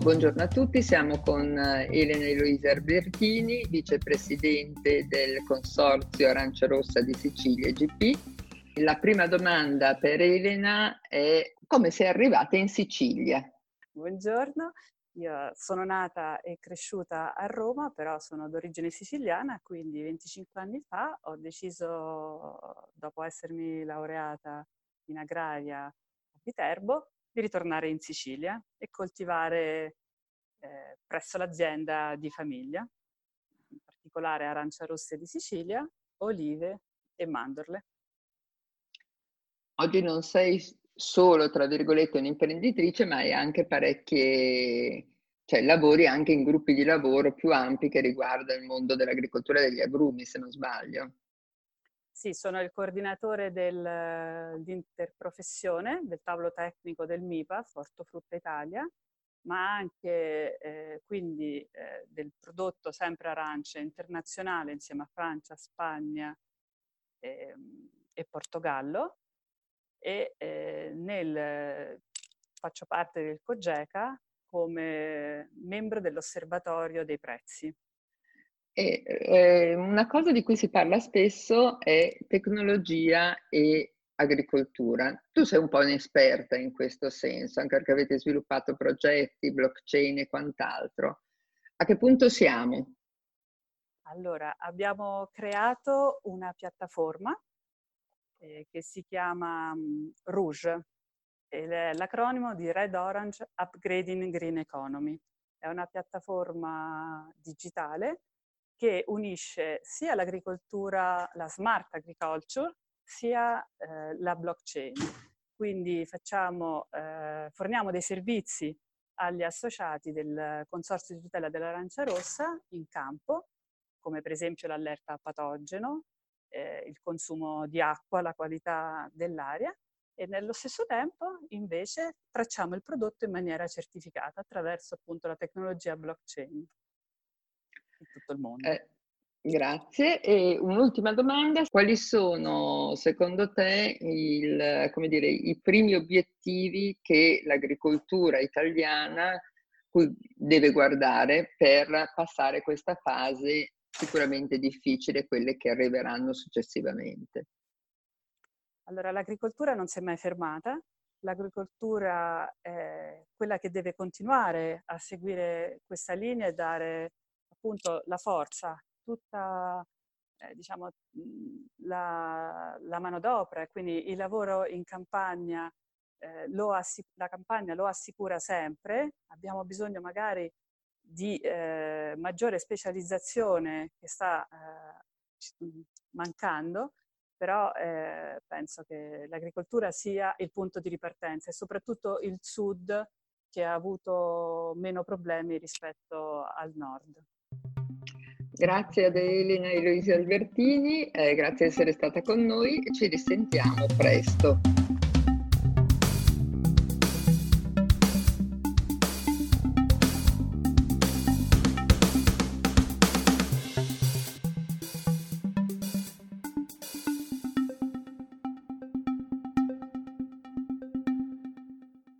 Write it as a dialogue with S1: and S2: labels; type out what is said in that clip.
S1: Buongiorno a tutti, siamo con eh, Elena Eloisa Albertini, vicepresidente del Consorzio Arancia Rossa di Sicilia GP. La prima domanda per Elena è come sei arrivata in Sicilia?
S2: Buongiorno, io sono nata e cresciuta a Roma, però sono d'origine siciliana, quindi 25 anni fa ho deciso, dopo essermi laureata in agraria a Viterbo, di ritornare in Sicilia e coltivare eh, presso l'azienda di famiglia, in particolare arancia rosse di Sicilia, olive e mandorle.
S1: Oggi non sei solo, tra virgolette, un'imprenditrice, ma hai anche parecchie, cioè lavori anche in gruppi di lavoro più ampi che riguardano il mondo dell'agricoltura e degli agrumi, se non sbaglio.
S2: Sì, sono il coordinatore dell'interprofessione del tavolo tecnico del MIPA, Ortofrutta Italia, ma anche eh, quindi eh, del prodotto sempre arancia internazionale insieme a Francia, Spagna eh, e Portogallo e eh, nel, faccio parte del COGECA come membro dell'osservatorio dei prezzi.
S1: E, eh, una cosa di cui si parla spesso è tecnologia e agricoltura. Tu sei un po' un'esperta in questo senso, anche perché avete sviluppato progetti, blockchain e quant'altro. A che punto siamo?
S2: Allora, abbiamo creato una piattaforma eh, che si chiama um, Rouge, l'acronimo di Red Orange Upgrading Green Economy. È una piattaforma digitale che unisce sia l'agricoltura, la smart agriculture, sia eh, la blockchain. Quindi facciamo, eh, forniamo dei servizi agli associati del Consorzio di tutela dell'arancia rossa in campo, come per esempio l'allerta a patogeno, eh, il consumo di acqua, la qualità dell'aria e nello stesso tempo invece tracciamo il prodotto in maniera certificata attraverso appunto la tecnologia blockchain in tutto il mondo.
S1: Eh, Grazie. E un'ultima domanda, quali sono secondo te il, dire, i primi obiettivi che l'agricoltura italiana deve guardare per passare questa fase sicuramente difficile, quelle che arriveranno successivamente?
S2: Allora, l'agricoltura non si è mai fermata, l'agricoltura è quella che deve continuare a seguire questa linea e dare appunto la forza tutta eh, diciamo, mhmm, la, la manodopera, quindi il lavoro in campagna, eh, assic- la campagna lo assicura sempre, abbiamo bisogno magari di eh, maggiore specializzazione che sta eh, mhmm, mancando, però eh, penso che l'agricoltura sia il punto di ripartenza e soprattutto il sud che ha avuto meno problemi rispetto al nord.
S1: Grazie ad Elena e Eloise Albertini, eh, grazie di essere stata con noi e ci risentiamo presto.